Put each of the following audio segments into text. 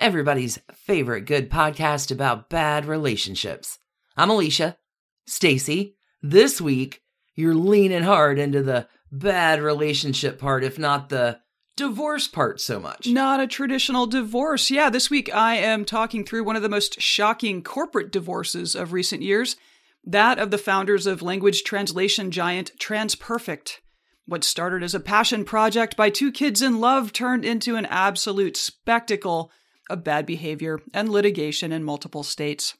everybody's favorite good podcast about bad relationships. I'm Alicia. Stacy, this week you're leaning hard into the bad relationship part, if not the divorce part so much. Not a traditional divorce. Yeah, this week I am talking through one of the most shocking corporate divorces of recent years that of the founders of language translation giant TransPerfect. What started as a passion project by two kids in love turned into an absolute spectacle of bad behavior and litigation in multiple states.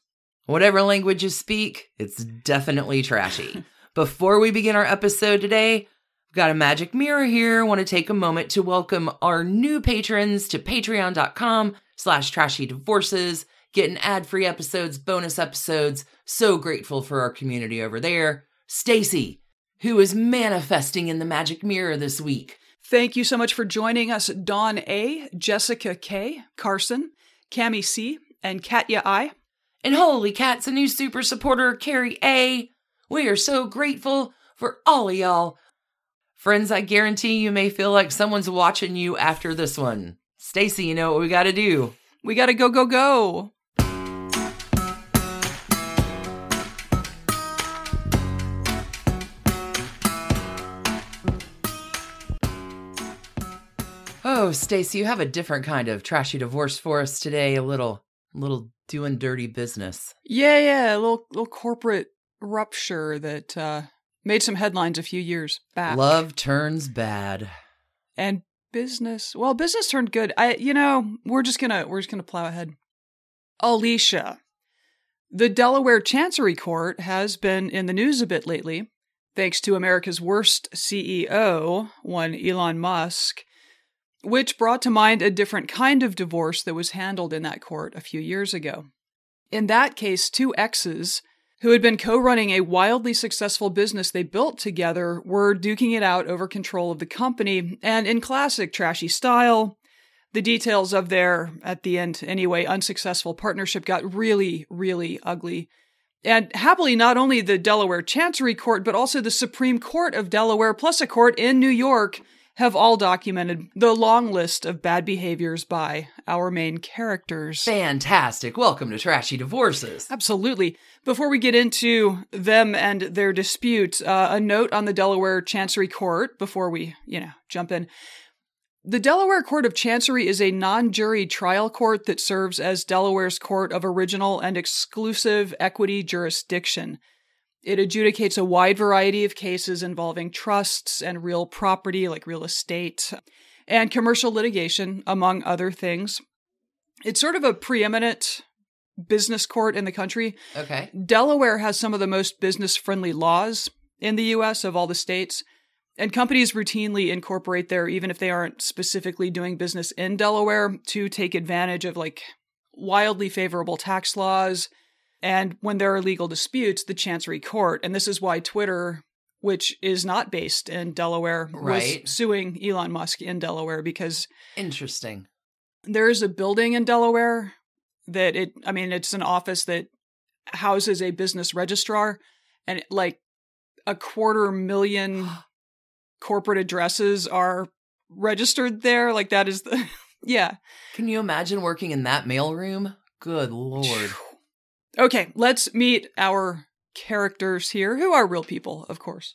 Whatever language you speak, it's definitely trashy. Before we begin our episode today, I've got a magic mirror here. I want to take a moment to welcome our new patrons to patreon.com slash trashy divorces, getting ad-free episodes, bonus episodes. So grateful for our community over there. Stacy, who is manifesting in the magic mirror this week. Thank you so much for joining us, Dawn A, Jessica K, Carson, Cami C, and Katya I. And holy cats, a new super supporter, Carrie A. We are so grateful for all of y'all. Friends, I guarantee you may feel like someone's watching you after this one. Stacy, you know what we gotta do. We gotta go, go, go. Oh, Stacy, you have a different kind of trashy divorce for us today. A little, little doing dirty business. Yeah, yeah, a little little corporate rupture that uh, made some headlines a few years back. Love turns bad. and business. Well, business turned good. I, you know, we're just gonna we're just gonna plow ahead. Alicia, the Delaware Chancery Court has been in the news a bit lately, thanks to America's worst CEO, one Elon Musk, which brought to mind a different kind of divorce that was handled in that court a few years ago. In that case, two exes who had been co running a wildly successful business they built together were duking it out over control of the company, and in classic trashy style, the details of their, at the end anyway, unsuccessful partnership got really, really ugly. And happily, not only the Delaware Chancery Court, but also the Supreme Court of Delaware, plus a court in New York, have all documented the long list of bad behaviors by our main characters. Fantastic. Welcome to Trashy Divorces. Absolutely. Before we get into them and their dispute, uh, a note on the Delaware Chancery Court before we, you know, jump in. The Delaware Court of Chancery is a non jury trial court that serves as Delaware's court of original and exclusive equity jurisdiction. It adjudicates a wide variety of cases involving trusts and real property, like real estate, and commercial litigation, among other things. It's sort of a preeminent business court in the country. Okay. Delaware has some of the most business friendly laws in the US of all the states. And companies routinely incorporate there, even if they aren't specifically doing business in Delaware, to take advantage of like wildly favorable tax laws. And when there are legal disputes, the Chancery Court, and this is why Twitter, which is not based in Delaware, Right. was suing Elon Musk in Delaware because Interesting. there is a building in Delaware that it I mean it's an office that houses a business registrar and like a quarter million corporate addresses are registered there like that is the yeah Can you imagine working in that mailroom? Good lord. Okay let's meet our characters here who are real people of course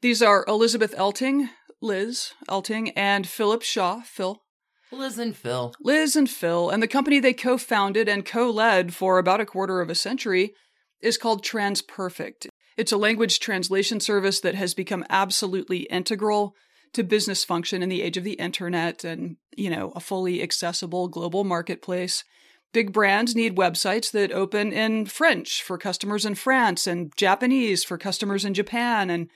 these are Elizabeth Elting Liz Elting and Philip Shaw Phil Liz and Phil. Liz and Phil, and the company they co founded and co led for about a quarter of a century is called TransPerfect. It's a language translation service that has become absolutely integral to business function in the age of the internet and, you know, a fully accessible global marketplace. Big brands need websites that open in French for customers in France and Japanese for customers in Japan and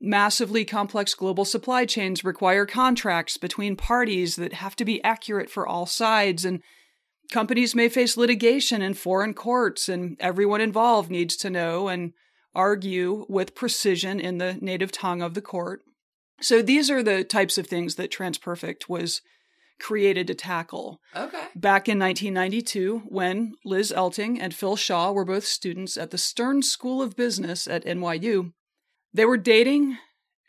Massively complex global supply chains require contracts between parties that have to be accurate for all sides. And companies may face litigation in foreign courts, and everyone involved needs to know and argue with precision in the native tongue of the court. So these are the types of things that TransPerfect was created to tackle. Okay. Back in 1992, when Liz Elting and Phil Shaw were both students at the Stern School of Business at NYU, they were dating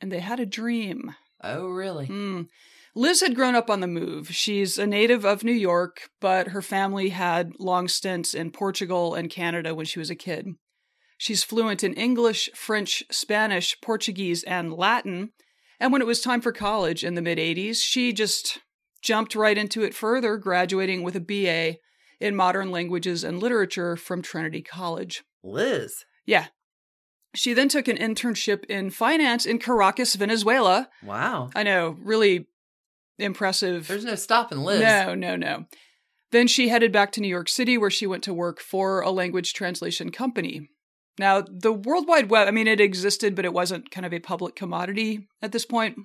and they had a dream. Oh, really? Mm. Liz had grown up on the move. She's a native of New York, but her family had long stints in Portugal and Canada when she was a kid. She's fluent in English, French, Spanish, Portuguese, and Latin. And when it was time for college in the mid 80s, she just jumped right into it further, graduating with a BA in modern languages and literature from Trinity College. Liz. Yeah. She then took an internship in finance in Caracas, Venezuela. Wow. I know, really impressive. There's no stopping Liz. No, no, no. Then she headed back to New York City where she went to work for a language translation company. Now, the World Wide Web, I mean, it existed, but it wasn't kind of a public commodity at this point.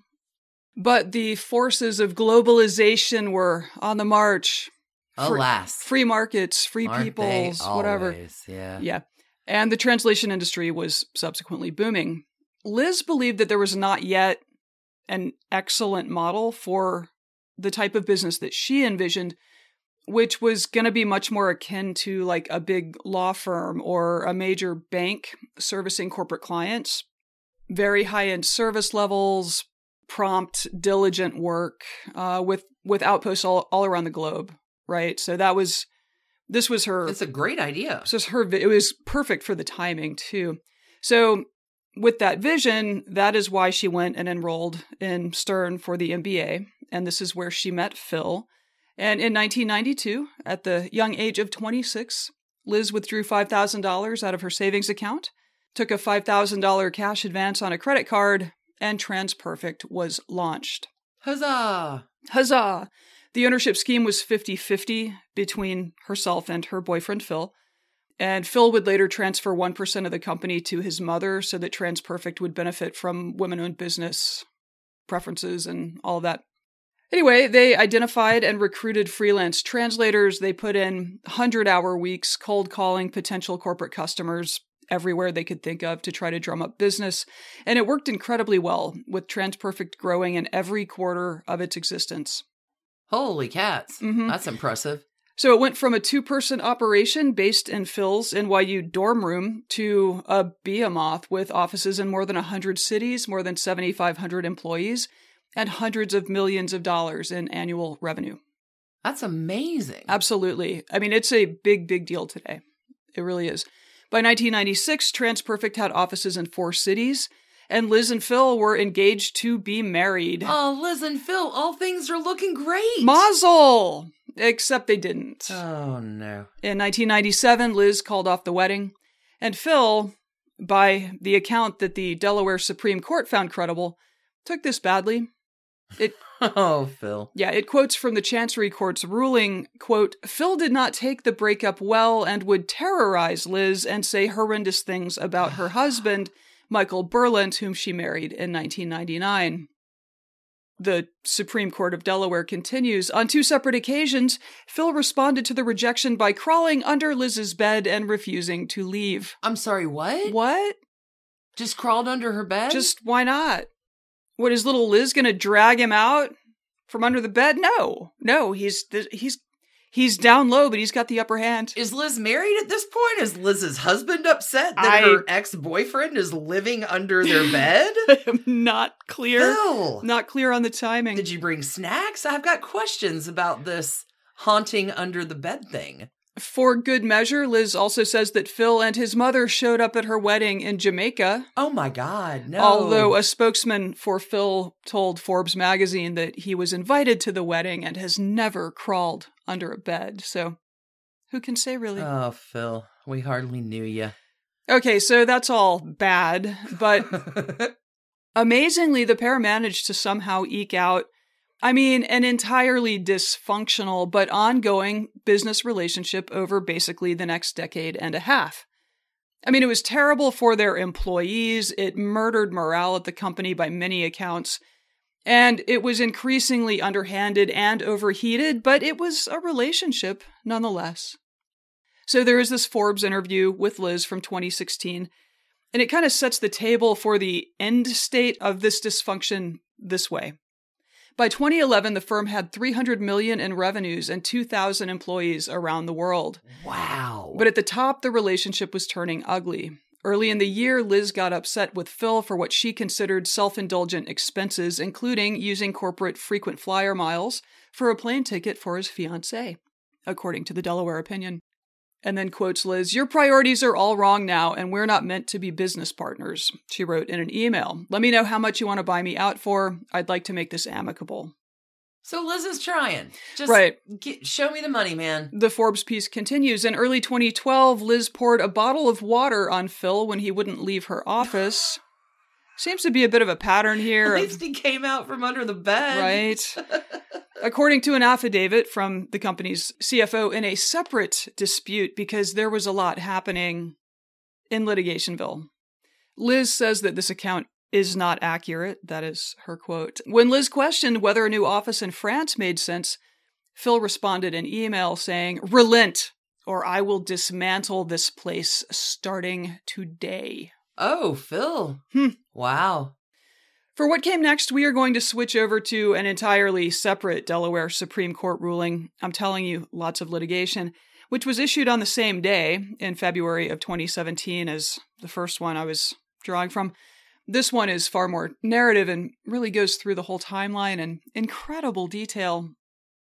But the forces of globalization were on the march. Free- Alas. Free markets, free Aren't peoples, whatever. Yeah. Yeah. And the translation industry was subsequently booming. Liz believed that there was not yet an excellent model for the type of business that she envisioned, which was going to be much more akin to like a big law firm or a major bank servicing corporate clients. Very high end service levels, prompt, diligent work uh, with with outposts all, all around the globe. Right. So that was this was her It's a great idea. so it's her it was perfect for the timing too. So with that vision, that is why she went and enrolled in Stern for the MBA, and this is where she met Phil. And in 1992, at the young age of 26, Liz withdrew $5,000 out of her savings account, took a $5,000 cash advance on a credit card, and TransPerfect was launched. Huzzah! Huzzah! The ownership scheme was 50 50 between herself and her boyfriend, Phil. And Phil would later transfer 1% of the company to his mother so that TransPerfect would benefit from women owned business preferences and all of that. Anyway, they identified and recruited freelance translators. They put in 100 hour weeks cold calling potential corporate customers everywhere they could think of to try to drum up business. And it worked incredibly well, with TransPerfect growing in every quarter of its existence. Holy cats. Mhm. That's impressive. So it went from a two person operation based in Phil's NYU dorm room to a behemoth with offices in more than 100 cities, more than 7,500 employees, and hundreds of millions of dollars in annual revenue. That's amazing. Absolutely. I mean, it's a big, big deal today. It really is. By 1996, TransPerfect had offices in four cities, and Liz and Phil were engaged to be married. Oh, Liz and Phil, all things are looking great. Mazel! Except they didn't. Oh, no. In 1997, Liz called off the wedding, and Phil, by the account that the Delaware Supreme Court found credible, took this badly. Oh, Phil. Yeah, it quotes from the Chancery Court's ruling, quote, Phil did not take the breakup well and would terrorize Liz and say horrendous things about her husband, Michael Berlant, whom she married in 1999. The Supreme Court of Delaware continues On two separate occasions, Phil responded to the rejection by crawling under Liz's bed and refusing to leave. I'm sorry, what? What? Just crawled under her bed? Just why not? What is little Liz going to drag him out from under the bed? No, no. He's he's he's down low, but he's got the upper hand. Is Liz married at this point? Is Liz's husband upset that I- her ex boyfriend is living under their bed? Not clear. Phil, Not clear on the timing. did you bring snacks? I've got questions about this haunting under the bed thing. For good measure, Liz also says that Phil and his mother showed up at her wedding in Jamaica. Oh my God, no. Although a spokesman for Phil told Forbes magazine that he was invited to the wedding and has never crawled under a bed. So who can say really? Oh, Phil, we hardly knew you. Okay, so that's all bad, but amazingly, the pair managed to somehow eke out, I mean, an entirely dysfunctional but ongoing business relationship over basically the next decade and a half. I mean, it was terrible for their employees. It murdered morale at the company by many accounts. And it was increasingly underhanded and overheated, but it was a relationship nonetheless. So there is this Forbes interview with Liz from 2016, and it kind of sets the table for the end state of this dysfunction this way. By 2011, the firm had 300 million in revenues and 2,000 employees around the world. Wow. But at the top, the relationship was turning ugly. Early in the year, Liz got upset with Phil for what she considered self indulgent expenses, including using corporate frequent flyer miles for a plane ticket for his fiancee, according to the Delaware opinion. And then quotes Liz, Your priorities are all wrong now, and we're not meant to be business partners, she wrote in an email. Let me know how much you want to buy me out for. I'd like to make this amicable. So Liz is trying. Just Right. get, show me the money, man. The Forbes piece continues. In early 2012, Liz poured a bottle of water on Phil when he wouldn't leave her office. Seems to be a bit of a pattern here. At of- least he came out from under the bed. Right. According to an affidavit from the company's CFO in a separate dispute, because there was a lot happening in Litigationville. Liz says that this account is not accurate. That is her quote. When Liz questioned whether a new office in France made sense, Phil responded in email saying, Relent, or I will dismantle this place starting today. Oh, Phil. Hmm. Wow. For what came next, we are going to switch over to an entirely separate Delaware Supreme Court ruling. I'm telling you, lots of litigation, which was issued on the same day in February of 2017 as the first one I was drawing from. This one is far more narrative and really goes through the whole timeline in incredible detail.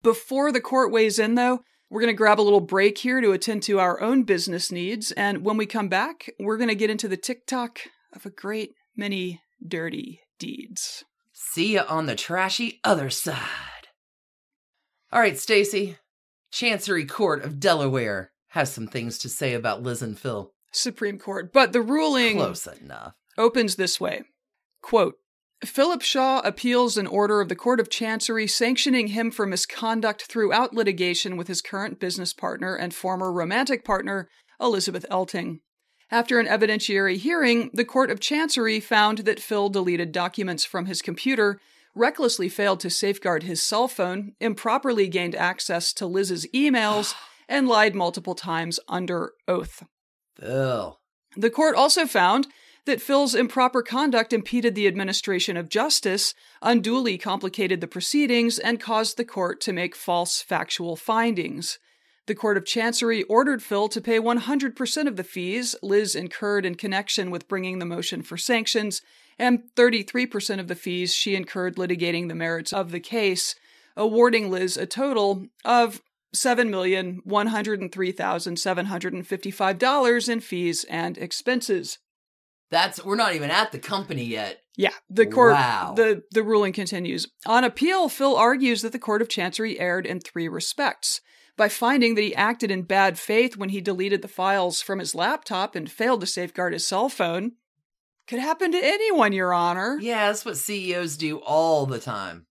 Before the court weighs in, though, we're going to grab a little break here to attend to our own business needs. And when we come back, we're going to get into the TikTok of a great many dirty deeds. See ya on the trashy other side. All right, Stacy. Chancery Court of Delaware has some things to say about Liz and Phil. Supreme Court. But the ruling Close enough. opens this way Quote, Philip Shaw appeals an order of the Court of Chancery sanctioning him for misconduct throughout litigation with his current business partner and former romantic partner, Elizabeth Elting. After an evidentiary hearing, the Court of Chancery found that Phil deleted documents from his computer, recklessly failed to safeguard his cell phone, improperly gained access to Liz's emails, and lied multiple times under oath. Phil. The court also found that Phil's improper conduct impeded the administration of justice, unduly complicated the proceedings, and caused the court to make false factual findings. The Court of Chancery ordered Phil to pay 100% of the fees Liz incurred in connection with bringing the motion for sanctions, and 33% of the fees she incurred litigating the merits of the case, awarding Liz a total of $7,103,755 in fees and expenses. That's we're not even at the company yet. Yeah, the court Wow. the the ruling continues. On appeal, Phil argues that the Court of Chancery erred in three respects. By finding that he acted in bad faith when he deleted the files from his laptop and failed to safeguard his cell phone. Could happen to anyone, Your Honor. Yeah, that's what CEOs do all the time.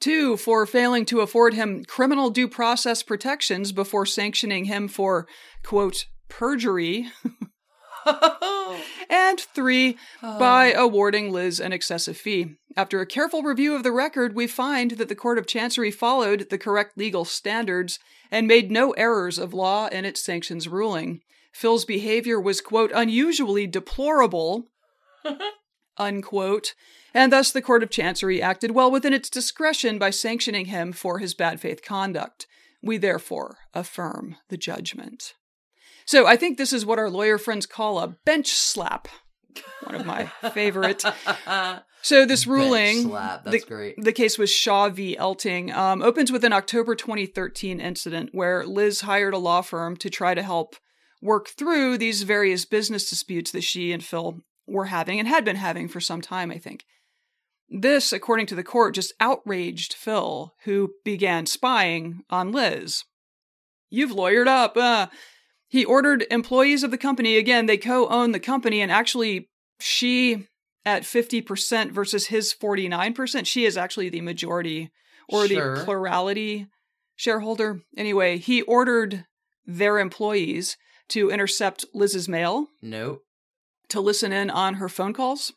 Two, for failing to afford him criminal due process protections before sanctioning him for, quote, perjury. And three, by oh. awarding Liz an excessive fee. After a careful review of the record, we find that the Court of Chancery followed the correct legal standards and made no errors of law in its sanctions ruling. Phil's behavior was, quote, unusually deplorable, unquote, and thus the Court of Chancery acted well within its discretion by sanctioning him for his bad faith conduct. We therefore affirm the judgment. So I think this is what our lawyer friends call a bench slap. One of my favorite. So this ruling, slap. That's the, great. the case was Shaw v. Elting, um, opens with an October 2013 incident where Liz hired a law firm to try to help work through these various business disputes that she and Phil were having and had been having for some time, I think. This, according to the court, just outraged Phil, who began spying on Liz. You've lawyered up. Uh. He ordered employees of the company, again, they co own the company, and actually, she at 50% versus his 49%, she is actually the majority or Sure. the plurality shareholder. Anyway, he ordered their employees to intercept Liz's mail, Nope. to listen in on her phone calls,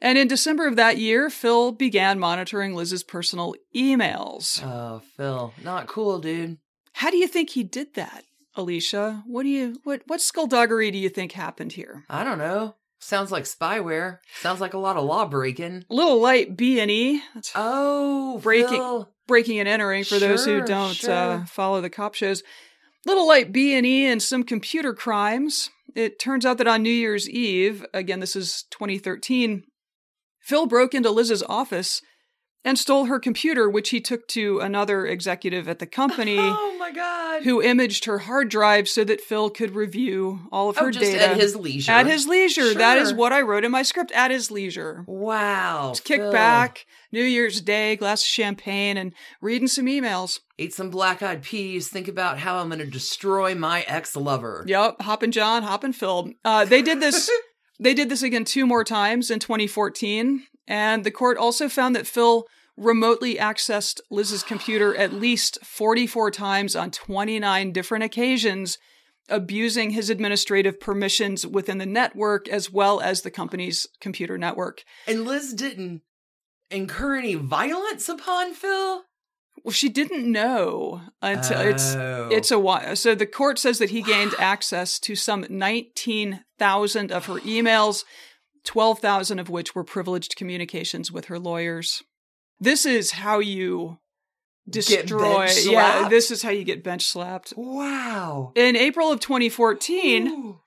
And in December of that year, Phil began monitoring Liz's personal emails. Oh, Phil, not cool, dude. How do you think he did that, Alicia? What do you what what skullduggery do you think happened here? I don't know. Sounds like spyware. Sounds like a lot of law breaking. Little light B and E. Oh, Breaking- Phil. breaking and entering for those who don't sure. uh, follow the cop shows. Little light B and E and some computer crimes. It turns out that on New Year's Eve, again this is 2013, Phil broke into Liz's office and stole her computer, which he took to another executive at the company. Oh my god. Who imaged her hard drive so that Phil could review all of Oh, her data at his leisure. At his leisure. That is what I wrote in my script. At his leisure. Wow. Just kick Phil. back, New Year's Day, glass of champagne, and reading some emails. Eat some black eyed peas. Think about how I'm going to destroy my ex lover. Yep, Hoppin' John, Hoppin' Phil. Uh, they did this. they did this again two more times in 2014, and the court also found that Phil remotely accessed Liz's computer at least 44 times on 29 different occasions, abusing his administrative permissions within the network as well as the company's computer network. And Liz didn't incur any violence upon Phil? Well, she didn't know until it's Oh. It's a while. So the court says that he gained access to some 19,000 of her emails, 12,000 of which were privileged communications with her lawyers. This is how you destroy. Yeah, this is how you get bench slapped. Wow. In April of 2014, Ooh.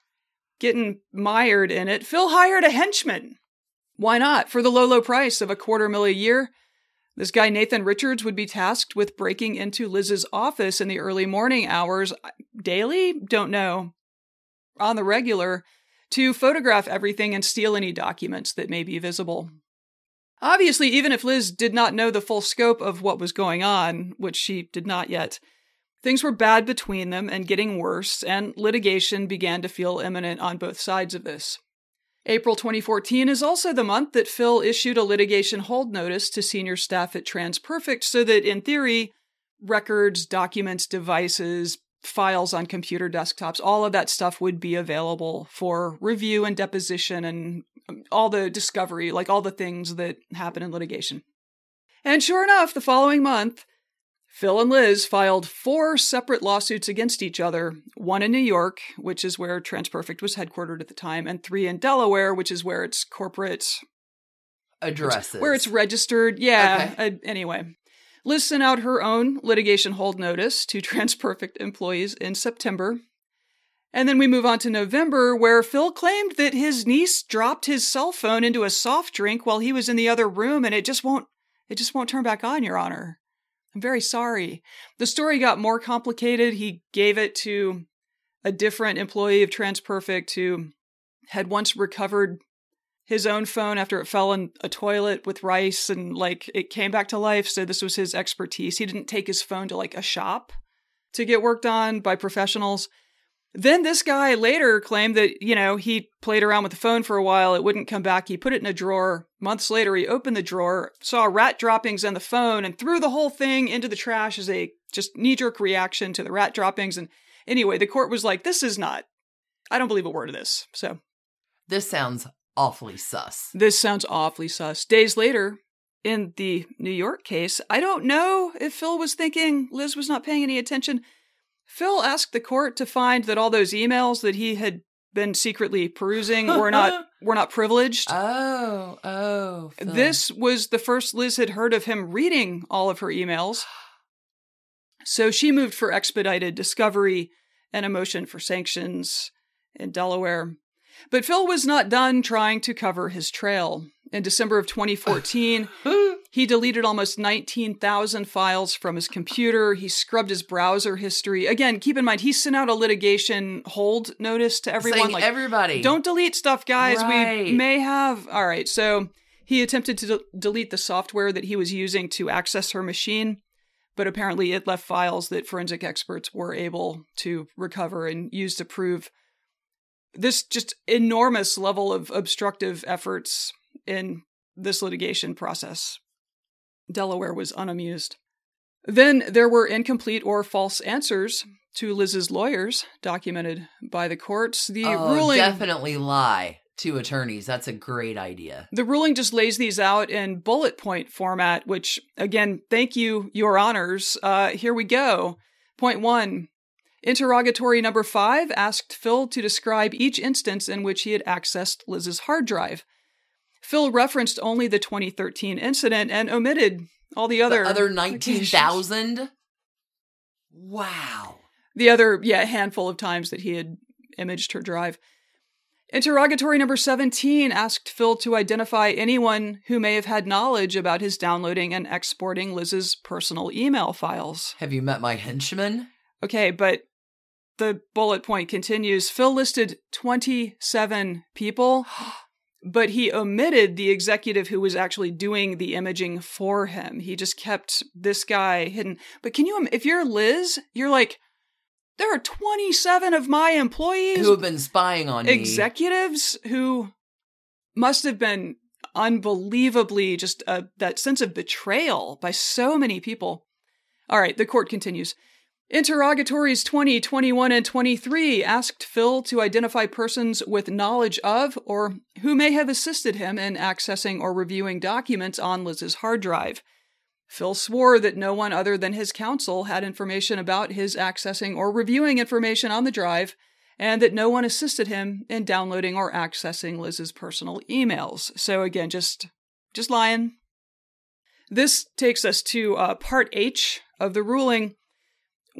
getting mired in it, Phil hired a henchman. Why not? For the low, low price of a quarter mil a year, this guy, Nathan Richards, would be tasked with breaking into Liz's office in the early morning hours daily? Don't know. On the regular, to photograph everything and steal any documents that may be visible. Obviously, even if Liz did not know the full scope of what was going on, which she did not yet, Things were bad between them and getting worse, and litigation began to feel imminent on both sides of this. April 2014 is also the month that Phil issued a litigation hold notice to senior staff at TransPerfect so that, in theory, records, documents, devices, files on computer desktops, all of that stuff would be available for review and deposition and um, all the discovery, like all the things that happen in litigation. And sure enough, the following month, Phil and Liz filed four separate lawsuits against each other one in New York, which is where TransPerfect was headquartered at the time, and three in Delaware, which is where its corporate, Addresses. where it's registered. Yeah, uh, anyway. Liz sent out her own litigation hold notice to TransPerfect employees in September. And then we move on to November, where Phil claimed that his niece dropped his cell phone into a soft drink while he was in the other room, and it just won't it just won't turn back on, Your Honor. I'm very sorry. The story got more complicated. He gave it to a different employee of TransPerfect who had once recovered his own phone after it fell in a toilet with rice and like it came back to life. So this was his expertise. He didn't take his phone to like a shop to get worked on by professionals. Then this guy later claimed that, you know, he played around with the phone for a while. It wouldn't come back. He put it in a drawer. Months later, he opened the drawer, saw rat droppings on the phone, and threw the whole thing into the trash as a just knee jerk reaction to the rat droppings. And anyway, the court was like, this is not, I don't believe a word of this. So This sounds awfully sus. this sounds awfully sus. Days later, in the New York case, I don't know if Phil was thinking Liz was not paying any attention. Phil asked the court to find that all those emails that he had been secretly perusing were not were not privileged. Oh, oh. Phil. This was the first Liz had heard of him reading all of her emails. So she moved for expedited discovery and a motion for sanctions in Delaware. But Phil was not done trying to cover his trail. In December of 2014, he deleted almost 19,000 files from his computer. He scrubbed his browser history. Again, keep in mind, he sent out a litigation hold notice to everyone. Saying like, everybody. don't delete stuff, guys. We may have. All right. So he attempted to de- delete the software that he was using to access her machine, but apparently it left files that forensic experts were able to recover and use to prove this just enormous level of obstructive efforts in this litigation process. Delaware was unamused. Then there were incomplete or false answers to Liz's lawyers, documented by the courts. The oh, ruling definitely lie to attorneys. That's a great idea. The ruling just lays these out in bullet point format, which, again, thank you, Your Honors. Uh, here we go. Point one Interrogatory number five asked Phil to describe each instance in which he had accessed Liz's hard drive. Phil referenced only the 2013 incident and omitted all the other the other 19,000? Wow. The other, yeah, handful of times that he had imaged her drive. Interrogatory number 17 asked Phil to identify anyone who may have had knowledge about his downloading and exporting Liz's personal email files. Have you met my henchman? Okay, but the bullet point continues Phil listed 27 people, but he omitted the executive who was actually doing the imaging for him. He just kept this guy hidden. But can you, if you're Liz, you're like, there are 27 of my employees who have been spying on me. Executives who must have been unbelievably just uh, that sense of betrayal by so many people. All right, the court continues. Interrogatories 20, 21, and 23 asked Phil to identify persons with knowledge of or who may have assisted him in accessing or reviewing documents on Liz's hard drive. Phil swore that no one other than his counsel had information about his accessing or reviewing information on the drive, and that no one assisted him in downloading or accessing Liz's personal emails. So again, just just lying. This takes us to uh, part H of the ruling,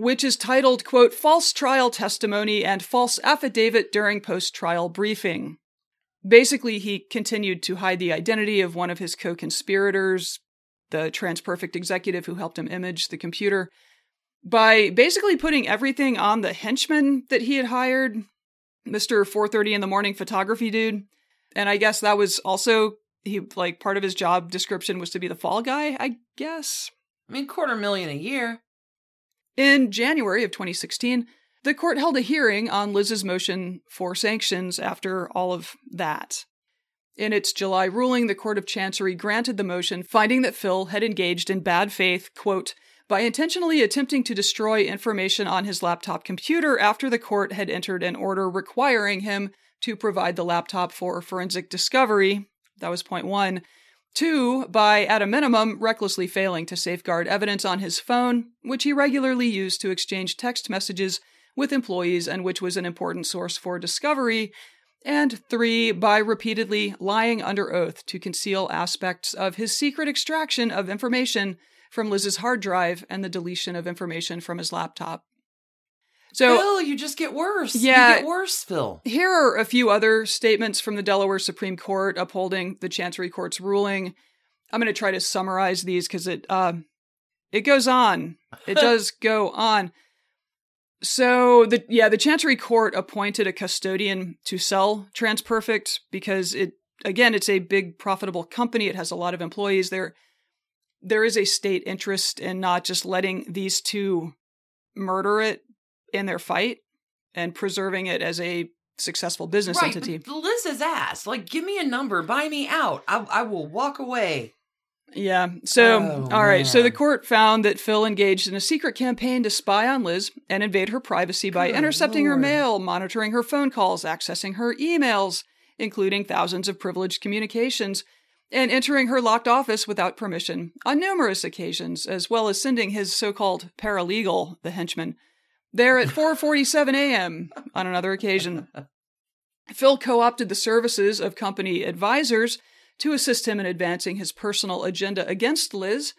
which is titled, quote, False Trial Testimony and False Affidavit During Post Trial Briefing. Basically, he continued to hide the identity of one of his co conspirators, the TransPerfect executive who helped him image the computer, by basically putting everything on the henchman that he had hired, Mr. 4:30 in the morning photography dude. And I guess that was also he like part of his job description was to be the fall guy, I guess. I mean, quarter million a year. In January of 2016, the court held a hearing on Liz's motion for sanctions after all of that. In its July ruling, the Court of Chancery granted the motion, finding that Phil had engaged in bad faith, quote, by intentionally attempting to destroy information on his laptop computer after the court had entered an order requiring him to provide the laptop for forensic discovery. That was point one. Two, by, at a minimum, recklessly failing to safeguard evidence on his phone, which he regularly used to exchange text messages with employees and which was an important source for discovery, and three, by repeatedly lying under oath to conceal aspects of his secret extraction of information from Liz's hard drive and the deletion of information from his laptop. So, Phil, you just get worse. Yeah, you get worse, Phil. Here are a few other statements from the Delaware Supreme Court upholding the Chancery Court's ruling. I'm going to try to summarize these because it uh, it goes on. It does go on. So the yeah, the Chancery Court appointed a custodian to sell TransPerfect because it again, it's a big profitable company. It has a lot of employees. There there is a state interest in not just letting these two murder it in their fight and preserving it as a successful business right, entity. Liz has asked, like, give me a number, buy me out. I, I will walk away. Yeah. So, Oh, all right. So the court found that Phil engaged in a secret campaign to spy on Liz and invade her privacy by Good intercepting her mail, monitoring her phone calls, accessing her emails, including thousands of privileged communications, and entering her locked office without permission on numerous occasions, as well as sending his so-called paralegal, the henchman, there at 4:47 a.m. on another occasion. Phil co-opted the services of company advisors to assist him in advancing his personal agenda against Liz.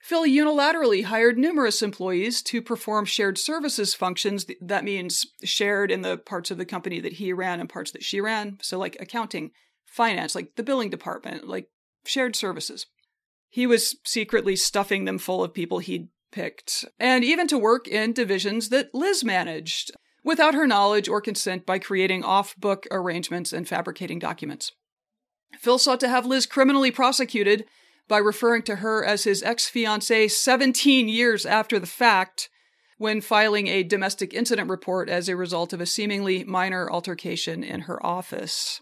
Phil unilaterally hired numerous employees to perform shared services functions. That means shared in the parts of the company that he ran and parts that she ran. So, like accounting, finance, like the billing department, like shared services. He was secretly stuffing them full of people he'd picked, and even to work in divisions that Liz managed, without her knowledge or consent by creating off book arrangements and fabricating documents. Phil sought to have Liz criminally prosecuted by referring to her as his ex fiancee 17 years after the fact when filing a domestic incident report as a result of a seemingly minor altercation in her office.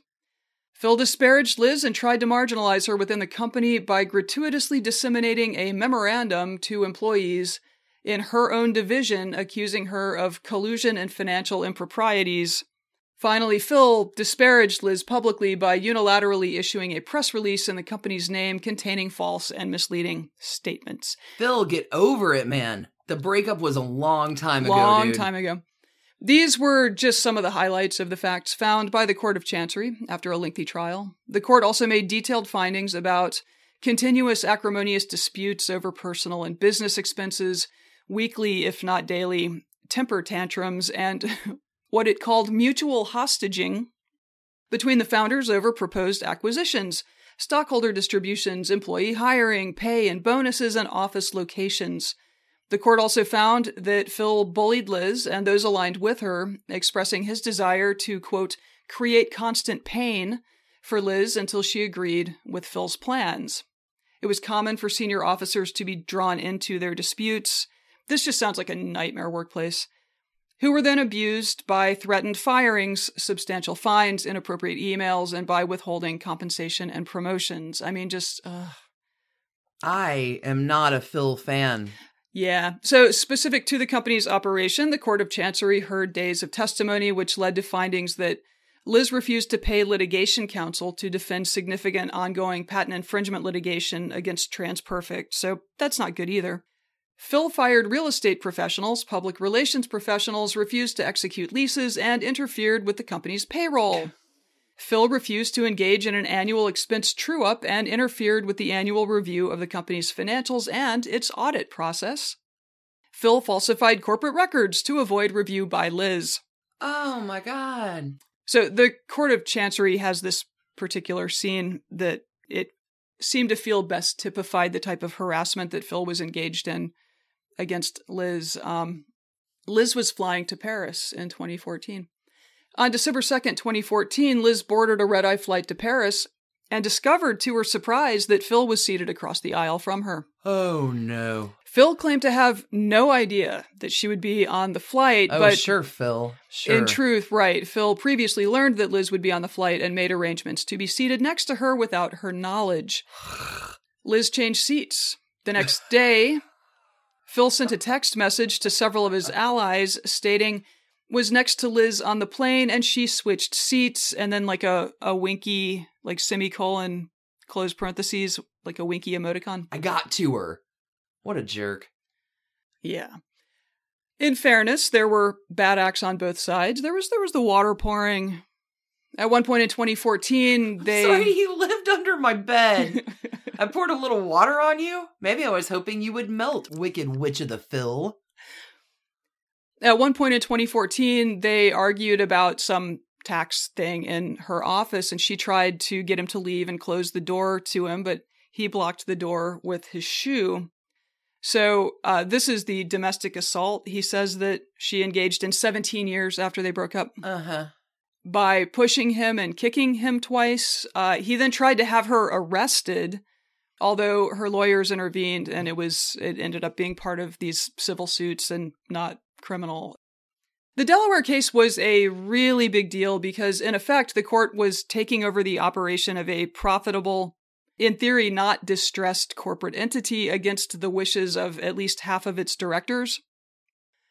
Phil disparaged Liz and tried to marginalize her within the company by gratuitously disseminating a memorandum to employees in her own division accusing her of collusion and financial improprieties. Finally, Phil disparaged Liz publicly by unilaterally issuing a press release in the company's name containing false and misleading statements. Phil, get over it, man. The breakup was a long time ago. A long time ago. These were just some of the highlights of the facts found by the Court of Chancery after a lengthy trial. The court also made detailed findings about continuous acrimonious disputes over personal and business expenses, weekly, if not daily, temper tantrums, and what it called mutual hostaging between the founders over proposed acquisitions, stockholder distributions, employee hiring, pay and bonuses, and office locations. The court also found that Phil bullied Liz and those aligned with her, expressing his desire to, quote, create constant pain for Liz until she agreed with Phil's plans. It was common for senior officers to be drawn into their disputes. This just sounds like a nightmare workplace. Who were then abused by threatened firings, substantial fines, inappropriate emails, and by withholding compensation and promotions. I mean, just, uh, I am not a Phil fan. Yeah. So, specific to the company's operation, the Court of Chancery heard days of testimony, which led to findings that Liz refused to pay litigation counsel to defend significant ongoing patent infringement litigation against TransPerfect. So, that's not good either. Phil fired real estate professionals, public relations professionals, refused to execute leases, and interfered with the company's payroll. Phil refused to engage in an annual expense true up and interfered with the annual review of the company's financials and its audit process. Phil falsified corporate records to avoid review by Liz. Oh my god. So the Court of Chancery has this particular scene that it seemed to feel best typified the type of harassment that Phil was engaged in against Liz. Um, Liz was flying to Paris in 2014. On December 2nd, 2014, Liz boarded a red eye flight to Paris and discovered to her surprise that Phil was seated across the aisle from her. Oh no. Phil claimed to have no idea that she would be on the flight, Oh but sure, Phil. Sure. in truth, right, Phil previously learned that Liz would be on the flight and made arrangements to be seated next to her without her knowledge. Liz changed seats. The next day, Phil sent a text message to several of his allies stating, was next to Liz on the plane and she switched seats and then like a, a winky, like semicolon, close parentheses, like a winky emoticon. I got to her. What a jerk. Yeah. In fairness, there were bad acts on both sides. There was there was the water pouring. At one point in 2014, they Sorry, you lived under my bed. I poured a little water on you. Maybe I was hoping you would melt, wicked witch of the Phil. At one point in 2014, they argued about some tax thing in her office, and she tried to get him to leave and close the door to him, but he blocked the door with his shoe. So, uh, this is the domestic assault he says that she engaged in 17 years after they broke up. Uh huh. by pushing him and kicking him twice. Uh, he then tried to have her arrested, although her lawyers intervened, and it was it ended up being part of these civil suits and not criminal. The Delaware case was a really big deal because, in effect, the court was taking over the operation of a profitable, in theory, not distressed corporate entity against the wishes of at least half of its directors.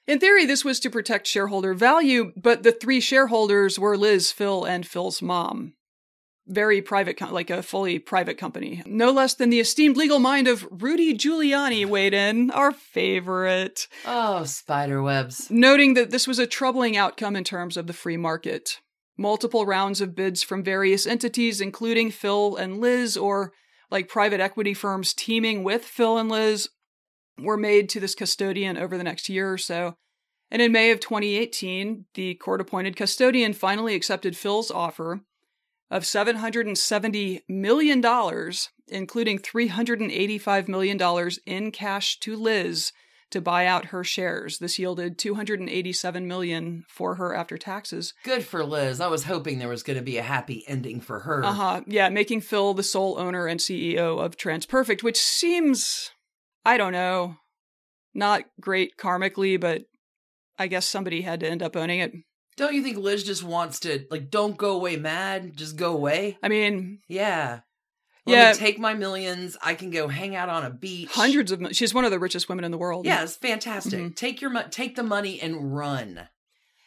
In theory, this was to protect shareholder value, but the three shareholders were Liz, Phil, and Phil's mom. Very private, com- like a fully private company. No less than the esteemed legal mind of Rudy Giuliani weighed in, our favorite, Oh, spider webs. noting that this was a troubling outcome in terms of the free market. Multiple rounds of bids from various entities, including Phil and Liz, or like private equity firms teaming with Phil and Liz, were made to this custodian over the next year or so. And in May of 2018, the court appointed custodian finally accepted Phil's offer of $770 million, including $385 million in cash to Liz to buy out her shares. This yielded 287 million for her after taxes. Good for Liz. I was hoping there was going to be a happy ending for her. Uh-huh. Yeah, making Phil the sole owner and CEO of TransPerfect, which seems I don't know, not great karmically, but I guess somebody had to end up owning it. Don't you think Liz just wants to like don't go away mad, just go away? I mean, Yeah. Yeah. Let me take my millions. I can go hang out on a beach. hundreds of she's one of the richest women in the world. Yeah, it's fantastic. Mhm. Take your take the money and run.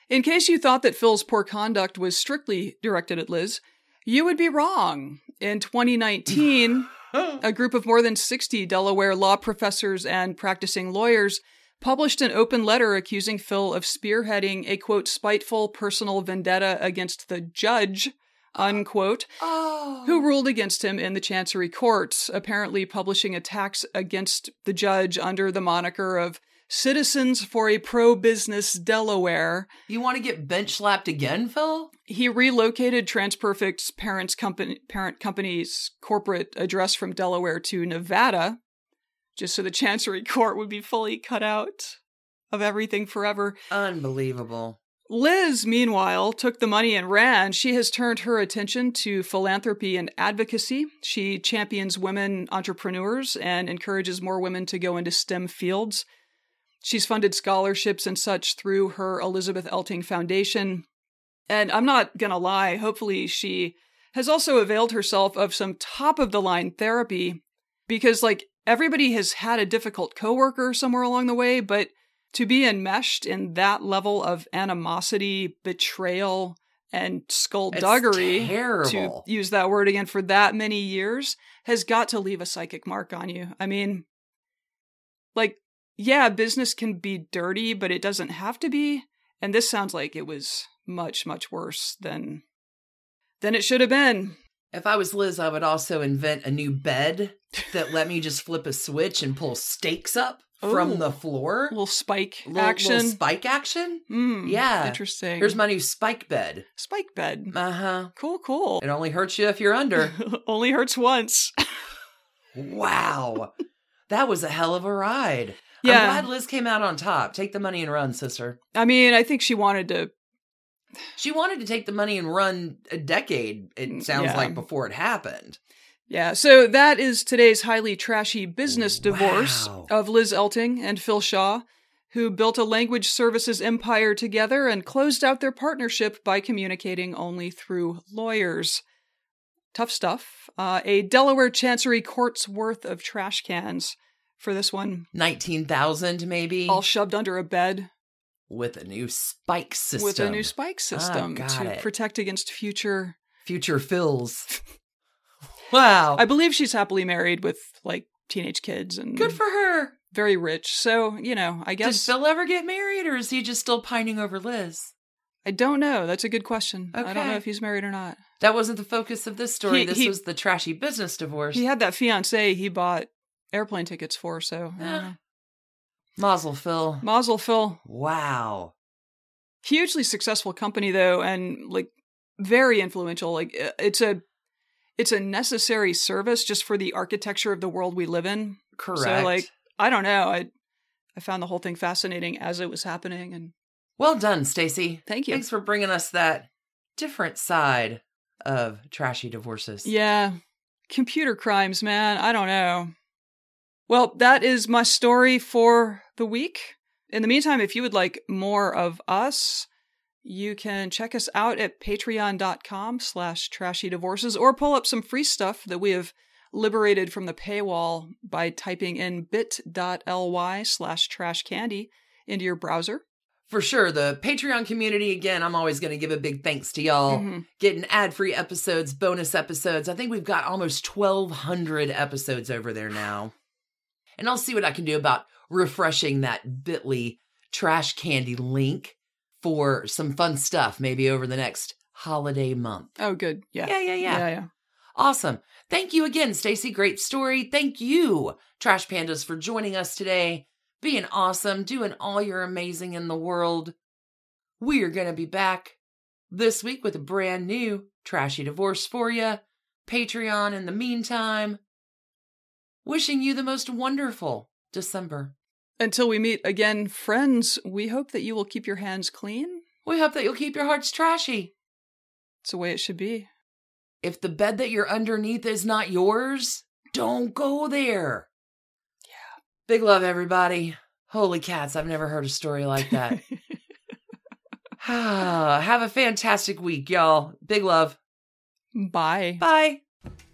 In case you thought that Phil's poor conduct was strictly directed at Liz, you would be wrong. In 2019, a group of more than 60 Delaware law professors and practicing lawyers published an open letter accusing Phil of spearheading a quote spiteful personal vendetta against the judge unquote Oh. who ruled against him in the chancery courts apparently publishing attacks against the judge under the moniker of citizens for a pro-business delaware You want to get bench slapped again, Phil? he relocated transperfect's parents company parent company's corporate address from delaware to nevada just so the chancery court would be fully cut out of everything forever Unbelievable. Liz, meanwhile, took the money and ran. She has turned her attention to philanthropy and advocacy. She champions women entrepreneurs and encourages more women to go into STEM fields. She's funded scholarships and such through her Elizabeth Elting Foundation. And I'm not going to lie, hopefully, she has also availed herself of some top of the line therapy because, like, everybody has had a difficult coworker somewhere along the way, but to be enmeshed in that level of animosity, betrayal, and skullduggery, to use that word again, for that many years has got to leave a psychic mark on you. I mean, like, yeah, business can be dirty, but it doesn't have to be. And this sounds like it was much, much worse than than it should have been. If I was Liz, I would also invent a new bed that let me just flip a switch and pull stakes up Ooh. from the floor. little spike Little- action. little spike action. Mm, Yeah. Interesting. Here's my new spike bed. spike bed. Uh huh. Cool, cool. It only hurts you if you're under. Only hurts once. wow. That was a hell of a ride. Yeah. I'm glad Liz came out on top. Take the money and run, sister. I mean, I think she wanted to. She wanted to take the money and run a decade, it sounds Mm, Yeah. like, before it happened. Yeah, so that is today's highly trashy business divorce Wow. of Liz Elting and Phil Shaw, who built a language services empire together and closed out their partnership by communicating only through lawyers. Tough stuff. Uh, a Delaware Chancery Court's worth of trash cans for this one, 19,000 maybe all shoved under a bed with a new spike system. with a new spike ah, system got to it. protect against future. Future fills. wow. I believe she's happily married with like teenage kids and Good for her. very rich. So, you know, I Did guess Phil ever get married or is he just still pining over Liz? I don't know. That's a good question. I don't know if he's married or not. That wasn't the focus of this story. He- this he- was the trashy business divorce. He had that fiance he bought airplane tickets for, so ah. know. Mazel, Phil. Mazel Phil. Wow. Hugely successful company though, and like very influential. Like it's a it's a necessary service just for the architecture of the world we live in. Correct. So like I don't know. I I found the whole thing fascinating as it was happening, and well done, Stacy. thank you. Thanks for bringing us that different side of trashy divorces. Yeah. Computer crimes, man. I don't know. Well, that is my story for the week. In the meantime, if you would like more of us, you can check us out at patreon.com slash trashy divorces or pull up some free stuff that we have liberated from the paywall by typing in bit.ly slash trash candy into your browser. For sure. The Patreon community, again, I'm always going to give a big thanks to y'all. Mhm. Getting ad free episodes, bonus episodes. I think we've got almost 1,200 episodes over there now. And I'll see what I can do about refreshing that bit.ly trash candy link for some fun stuff, maybe over the next holiday month. Oh, good. Yeah. Yeah, yeah, yeah. Yeah, yeah. Awesome. Thank you again, Stacy. Great story. Thank you, Trash Pandas, for joining us today, being awesome, doing all your amazing in the world. We are going to be back this week with a brand new Trashy Divorce for you. Patreon in the meantime. Wishing you the most wonderful December. Until we meet again, friends, we hope that you will keep your hands clean. We hope that you'll keep your hearts trashy. It's the way it should be. If the bed that you're underneath is not yours, don't go there. Yeah. Big love, everybody. Holy cats, I've never heard a story like that. Have a fantastic week, y'all. Big love. Bye. Bye.